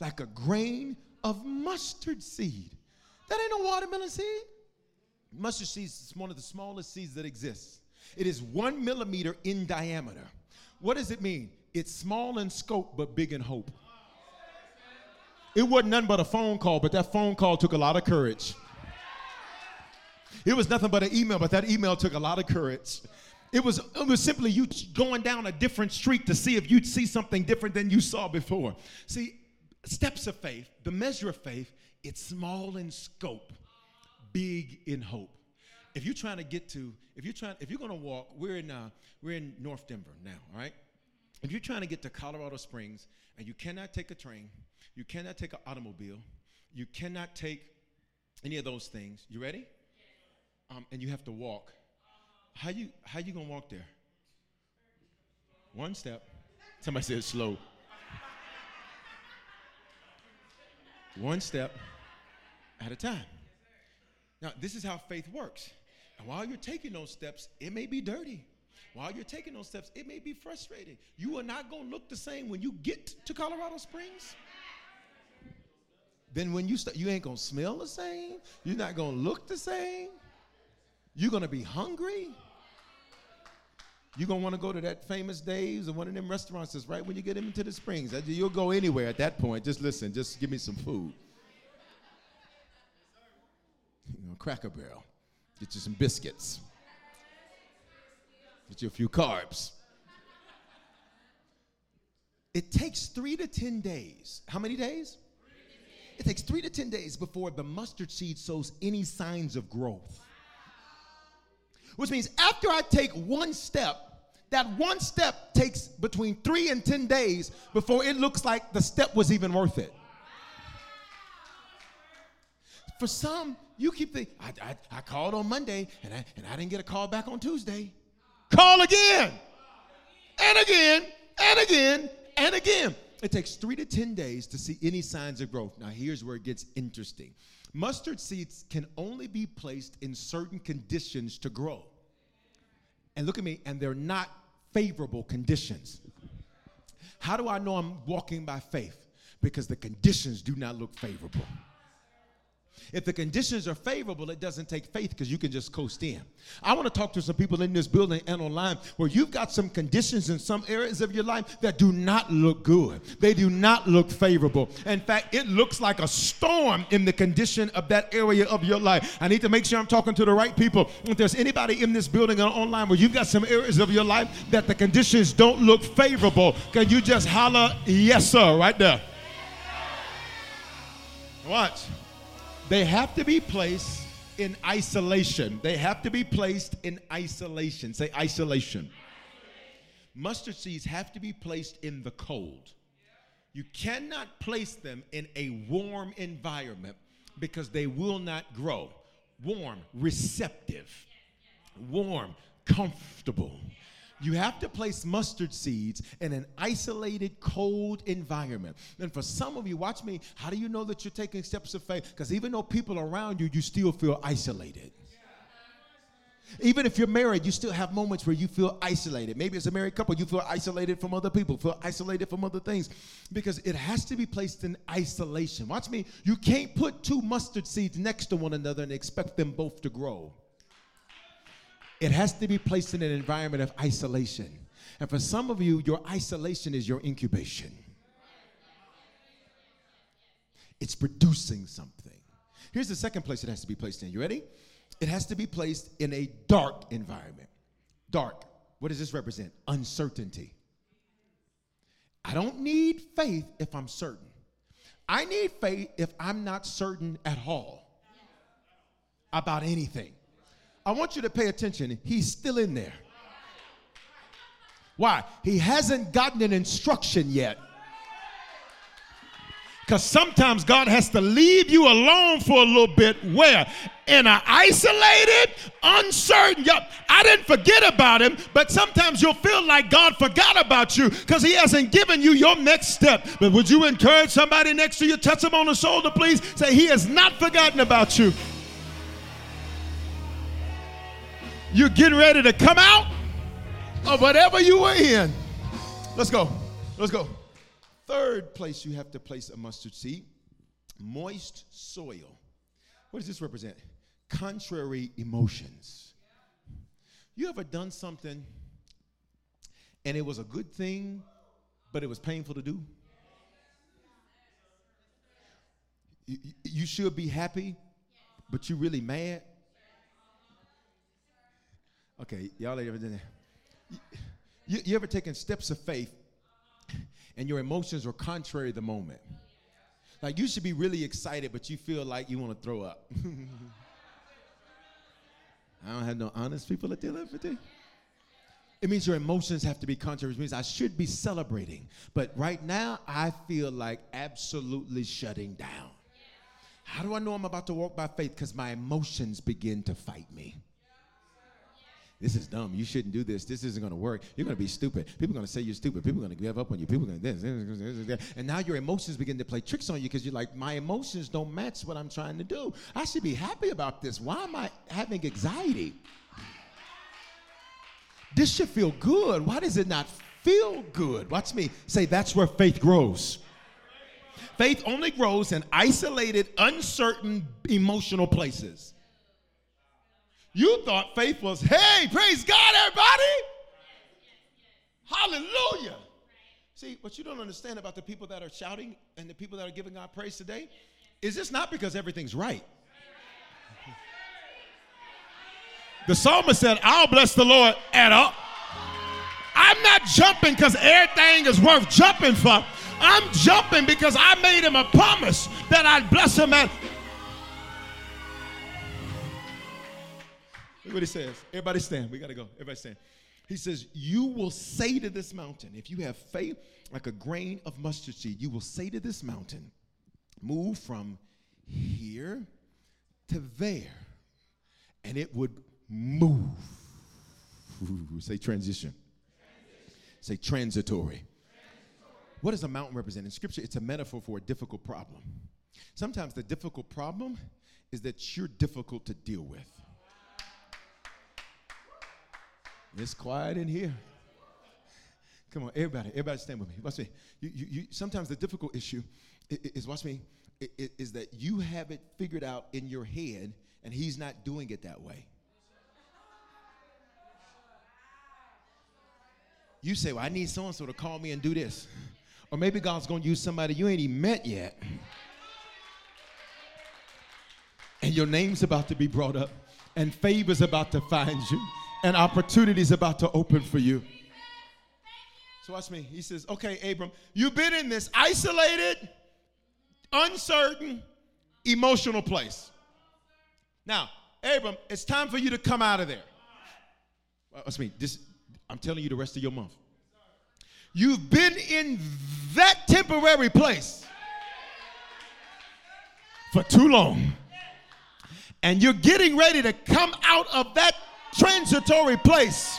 like a grain of mustard seed, that ain't no watermelon seed. Mustard seed is one of the smallest seeds that exists. It is one millimeter in diameter. What does it mean? It's small in scope but big in hope. It wasn't nothing but a phone call, but that phone call took a lot of courage. It was nothing but an email, but that email took a lot of courage. It was, it was simply you going down a different street to see if you'd see something different than you saw before. See, steps of faith, the measure of faith, it's small in scope, big in hope. If you're trying to get to, if you're trying, if you're going to walk, we're in, uh, we're in North Denver now, all right? If you're trying to get to Colorado Springs and you cannot take a train, you cannot take an automobile, you cannot take any of those things. You ready? Um, and you have to walk how you how you gonna walk there? One step. Somebody said slow. One step at a time. Now, this is how faith works. And while you're taking those steps, it may be dirty. While you're taking those steps, it may be frustrating. You are not going to look the same when you get to Colorado Springs. Then when you start, you ain't going to smell the same. You're not going to look the same. You're going to be hungry. You're going to want to go to that famous Dave's or one of them restaurants that's right when you get into the springs. You'll go anywhere at that point. Just listen, just give me some food. You know, Cracker Barrel. Get you some biscuits. Get you a few carbs. It takes three to 10 days. How many days? It takes three to 10 days before the mustard seed shows any signs of growth. Which means after I take one step, that one step takes between three and 10 days before it looks like the step was even worth it. For some, you keep thinking, I, I, I called on Monday and I, and I didn't get a call back on Tuesday. Call again and again and again and again. It takes three to 10 days to see any signs of growth. Now, here's where it gets interesting mustard seeds can only be placed in certain conditions to grow. And look at me, and they're not favorable conditions. How do I know I'm walking by faith? Because the conditions do not look favorable. If the conditions are favorable, it doesn't take faith because you can just coast in. I want to talk to some people in this building and online where you've got some conditions in some areas of your life that do not look good. They do not look favorable. In fact, it looks like a storm in the condition of that area of your life. I need to make sure I'm talking to the right people. If there's anybody in this building or online where you've got some areas of your life that the conditions don't look favorable, can you just holler, yes, sir, right there? Watch. They have to be placed in isolation. They have to be placed in isolation. Say isolation. Mustard seeds have to be placed in the cold. You cannot place them in a warm environment because they will not grow. Warm, receptive, warm, comfortable. You have to place mustard seeds in an isolated, cold environment. And for some of you, watch me, how do you know that you're taking steps of faith? Because even though people around you, you still feel isolated. Even if you're married, you still have moments where you feel isolated. Maybe as a married couple, you feel isolated from other people, feel isolated from other things, because it has to be placed in isolation. Watch me, you can't put two mustard seeds next to one another and expect them both to grow. It has to be placed in an environment of isolation. And for some of you, your isolation is your incubation. It's producing something. Here's the second place it has to be placed in. You ready? It has to be placed in a dark environment. Dark. What does this represent? Uncertainty. I don't need faith if I'm certain. I need faith if I'm not certain at all about anything. I want you to pay attention. He's still in there. Why? He hasn't gotten an instruction yet. Because sometimes God has to leave you alone for a little bit. Where? In an isolated, uncertain. Yep, I didn't forget about him, but sometimes you'll feel like God forgot about you because he hasn't given you your next step. But would you encourage somebody next to you, touch them on the shoulder, please? Say, He has not forgotten about you. You're getting ready to come out of whatever you were in. Let's go. Let's go. Third place you have to place a mustard seed moist soil. What does this represent? Contrary emotions. You ever done something and it was a good thing, but it was painful to do? You, you should be happy, but you're really mad. Okay, y'all ever done that? You, you ever taken steps of faith and your emotions were contrary to the moment? Like you should be really excited, but you feel like you want to throw up. *laughs* I don't have no honest people at the with you. It means your emotions have to be contrary. It means I should be celebrating. But right now, I feel like absolutely shutting down. How do I know I'm about to walk by faith? Because my emotions begin to fight me this is dumb. You shouldn't do this. This isn't going to work. You're going to be stupid. People are going to say you're stupid. People are going to give up on you. People are going to this, this, this, this, And now your emotions begin to play tricks on you because you're like, my emotions don't match what I'm trying to do. I should be happy about this. Why am I having anxiety? This should feel good. Why does it not feel good? Watch me say that's where faith grows. Faith only grows in isolated, uncertain, emotional places. You thought faith was, hey, praise God, everybody. Hallelujah. See, what you don't understand about the people that are shouting and the people that are giving God praise today is this not because everything's right. The psalmist said, I'll bless the Lord at all. I'm not jumping because everything is worth jumping for. I'm jumping because I made him a promise that I'd bless him at Look what he says. Everybody stand. We got to go. Everybody stand. He says, You will say to this mountain, if you have faith like a grain of mustard seed, you will say to this mountain, Move from here to there, and it would move. Ooh, say transition. transition. Say transitory. What does a mountain represent? In scripture, it's a metaphor for a difficult problem. Sometimes the difficult problem is that you're difficult to deal with. It's quiet in here. Come on, everybody, everybody stand with me. Watch me. You, you, you, sometimes the difficult issue is, watch me, is that you have it figured out in your head and he's not doing it that way. You say, Well, I need so and so to call me and do this. Or maybe God's going to use somebody you ain't even met yet. And your name's about to be brought up, and favor's about to find you, and opportunities about to open for you. So watch me. He says, Okay, Abram, you've been in this isolated, uncertain, emotional place. Now, Abram, it's time for you to come out of there. Watch me. This, I'm telling you the rest of your month. You've been in that temporary place for too long. And you're getting ready to come out of that transitory place.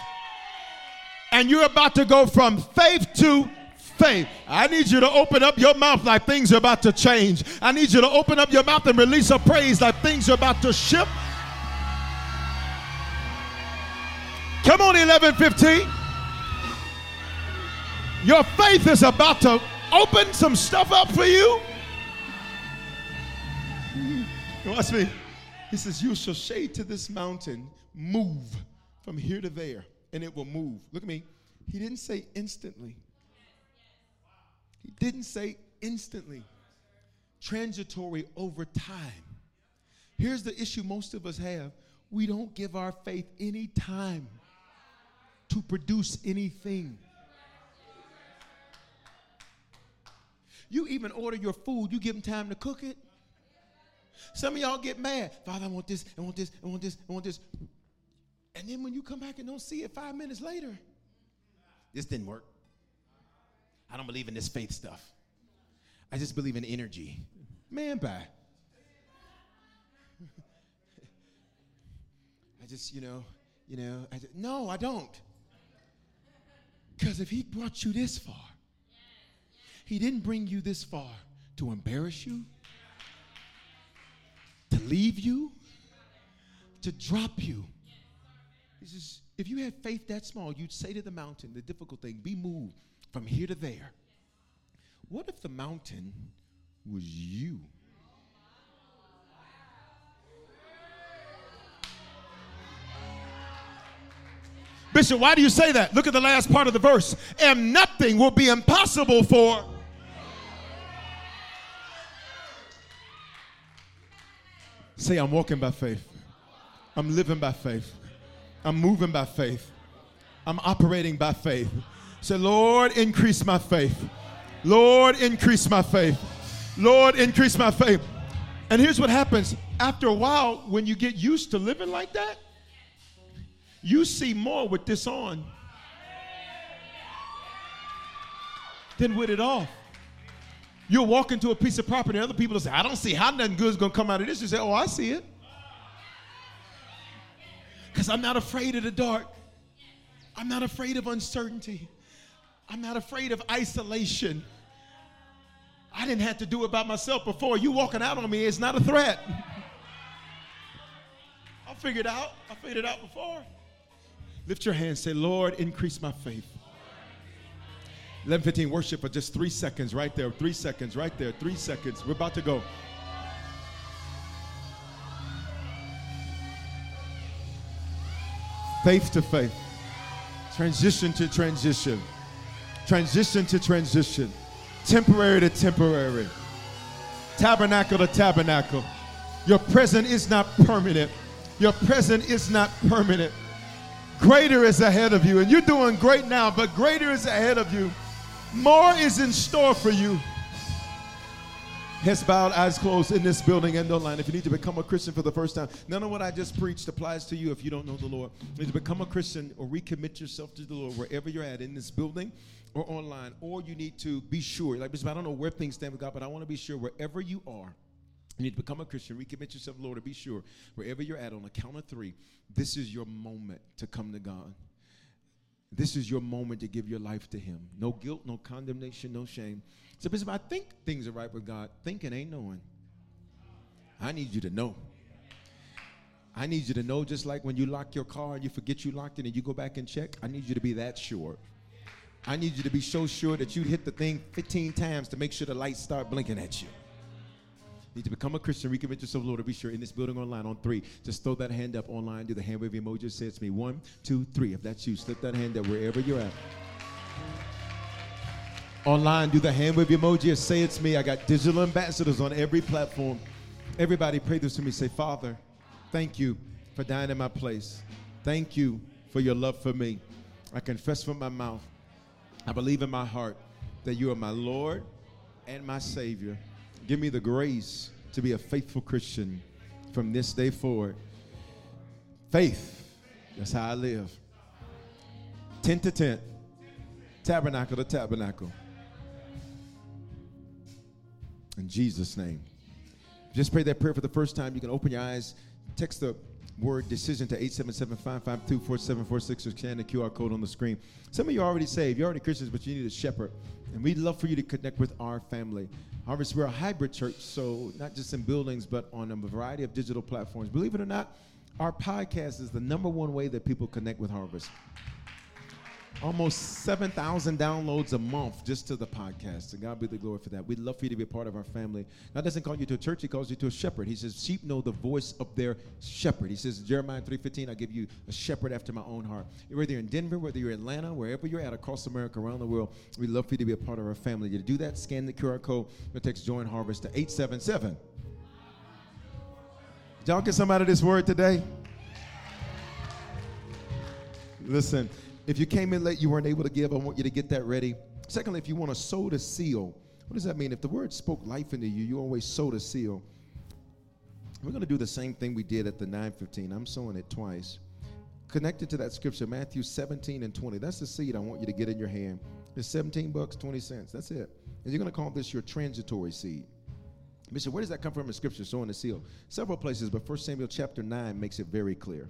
And you're about to go from faith to faith. I need you to open up your mouth like things are about to change. I need you to open up your mouth and release a praise like things are about to shift. Come on, 11 15. Your faith is about to open some stuff up for you. Watch me. He says, You shall say to this mountain, move from here to there, and it will move. Look at me. He didn't say instantly. He didn't say instantly. Transitory over time. Here's the issue most of us have we don't give our faith any time to produce anything. You even order your food, you give them time to cook it. Some of y'all get mad. Father, I want this, I want this, I want this, I want this. And then when you come back and don't see it five minutes later, this didn't work. I don't believe in this faith stuff. I just believe in energy. Man, bye. *laughs* I just, you know, you know, I just, no, I don't. Because if he brought you this far, he didn't bring you this far to embarrass you, to leave you, to drop you. He says, if you had faith that small, you'd say to the mountain, the difficult thing, be moved from here to there. What if the mountain was you? Bishop, why do you say that? Look at the last part of the verse. And nothing will be impossible for. Say, I'm walking by faith. I'm living by faith. I'm moving by faith. I'm operating by faith. Say, Lord, increase my faith. Lord, increase my faith. Lord, increase my faith. And here's what happens after a while, when you get used to living like that, you see more with this on than with it off. You'll walk into a piece of property, and other people will say, I don't see how nothing good is going to come out of this. You say, Oh, I see it. Because I'm not afraid of the dark, I'm not afraid of uncertainty, I'm not afraid of isolation. I didn't have to do it by myself before. You walking out on me is not a threat. *laughs* I figured it out. I figured it out before. Lift your hands. Say, Lord, increase my faith. 11:15 worship for just three seconds right there. Three seconds right there. Three seconds. We're about to go. Faith to faith. Transition to transition. Transition to transition. Temporary to temporary. Tabernacle to tabernacle. Your present is not permanent. Your present is not permanent. Greater is ahead of you. And you're doing great now, but greater is ahead of you. More is in store for you. Heads bowed, eyes closed in this building and online. If you need to become a Christian for the first time, none of what I just preached applies to you if you don't know the Lord. You need to become a Christian or recommit yourself to the Lord wherever you're at in this building or online. Or you need to be sure. Like, I don't know where things stand with God, but I want to be sure wherever you are. You need to become a Christian, recommit yourself, Lord, to be sure wherever you're at on a count of three, this is your moment to come to God. This is your moment to give your life to Him. No guilt, no condemnation, no shame. So, Bishop, I think things are right with God. Thinking ain't knowing. I need you to know. I need you to know just like when you lock your car and you forget you locked it and you go back and check. I need you to be that sure. I need you to be so sure that you hit the thing 15 times to make sure the lights start blinking at you. Need to become a Christian, recommit yourself, Lord, be sure in this building online on three. Just throw that hand up online, do the hand wave emoji, say it's me. One, two, three. If that's you, slip that hand up wherever you're at. Online, do the hand wave emoji and say it's me. I got digital ambassadors on every platform. Everybody pray this to me. Say, Father, thank you for dying in my place. Thank you for your love for me. I confess from my mouth I believe in my heart that you are my Lord and my Savior. Give me the grace to be a faithful Christian from this day forward. Faith, that's how I live. Tent to tent, tabernacle to tabernacle. In Jesus' name. Just pray that prayer for the first time. You can open your eyes, text the word decision to 877-552-4746 or scan the QR code on the screen. Some of you are already saved. You're already Christians, but you need a shepherd. And we'd love for you to connect with our family. Harvest, we're a hybrid church, so not just in buildings, but on a variety of digital platforms. Believe it or not, our podcast is the number one way that people connect with Harvest almost 7,000 downloads a month just to the podcast. And God be the glory for that. We'd love for you to be a part of our family. God doesn't call you to a church, He calls you to a shepherd. He says, Sheep know the voice of their shepherd. He says, Jeremiah 3.15, I give you a shepherd after my own heart. Whether you're in Denver, whether you're in Atlanta, wherever you're at across America, around the world, we'd love for you to be a part of our family. To do that, scan the QR code or text Join Harvest to 877. Y'all get some out of this word today? Listen, if you came in late, you weren't able to give, I want you to get that ready. Secondly, if you want to sow the seal, what does that mean? If the word spoke life into you, you always sow the seal. We're going to do the same thing we did at the 915. I'm sowing it twice. Connected to that scripture, Matthew 17 and 20. That's the seed I want you to get in your hand. It's 17 bucks, 20 cents. That's it. And you're going to call this your transitory seed. Bishop, where does that come from in scripture, sowing the seal? Several places, but 1 Samuel chapter 9 makes it very clear.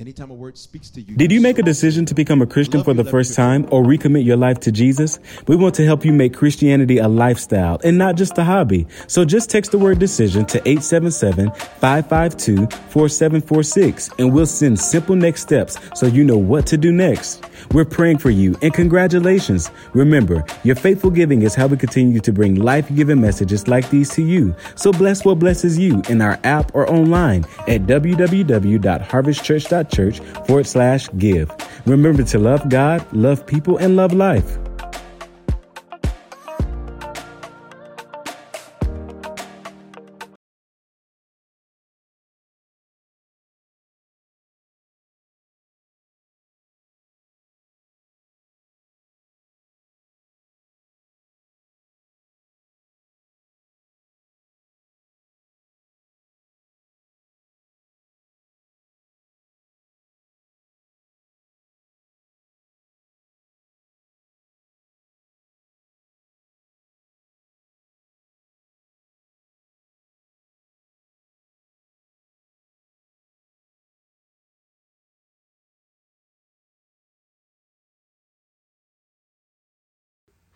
Anytime a word speaks to you. Did you make a decision to become a Christian for the first time or recommit your life to Jesus? We want to help you make Christianity a lifestyle and not just a hobby. So just text the word decision to 877-552-4746 and we'll send simple next steps so you know what to do next. We're praying for you and congratulations. Remember, your faithful giving is how we continue to bring life-giving messages like these to you. So bless what blesses you in our app or online at www.harvestchurch.com church forward slash give. Remember to love God, love people, and love life.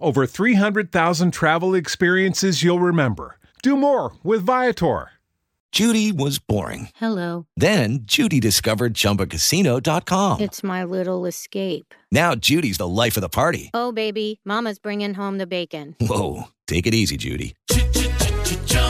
over 300,000 travel experiences you'll remember. Do more with Viator. Judy was boring. Hello. Then Judy discovered ChumbaCasino.com. It's my little escape. Now Judy's the life of the party. Oh, baby, Mama's bringing home the bacon. Whoa, take it easy, Judy.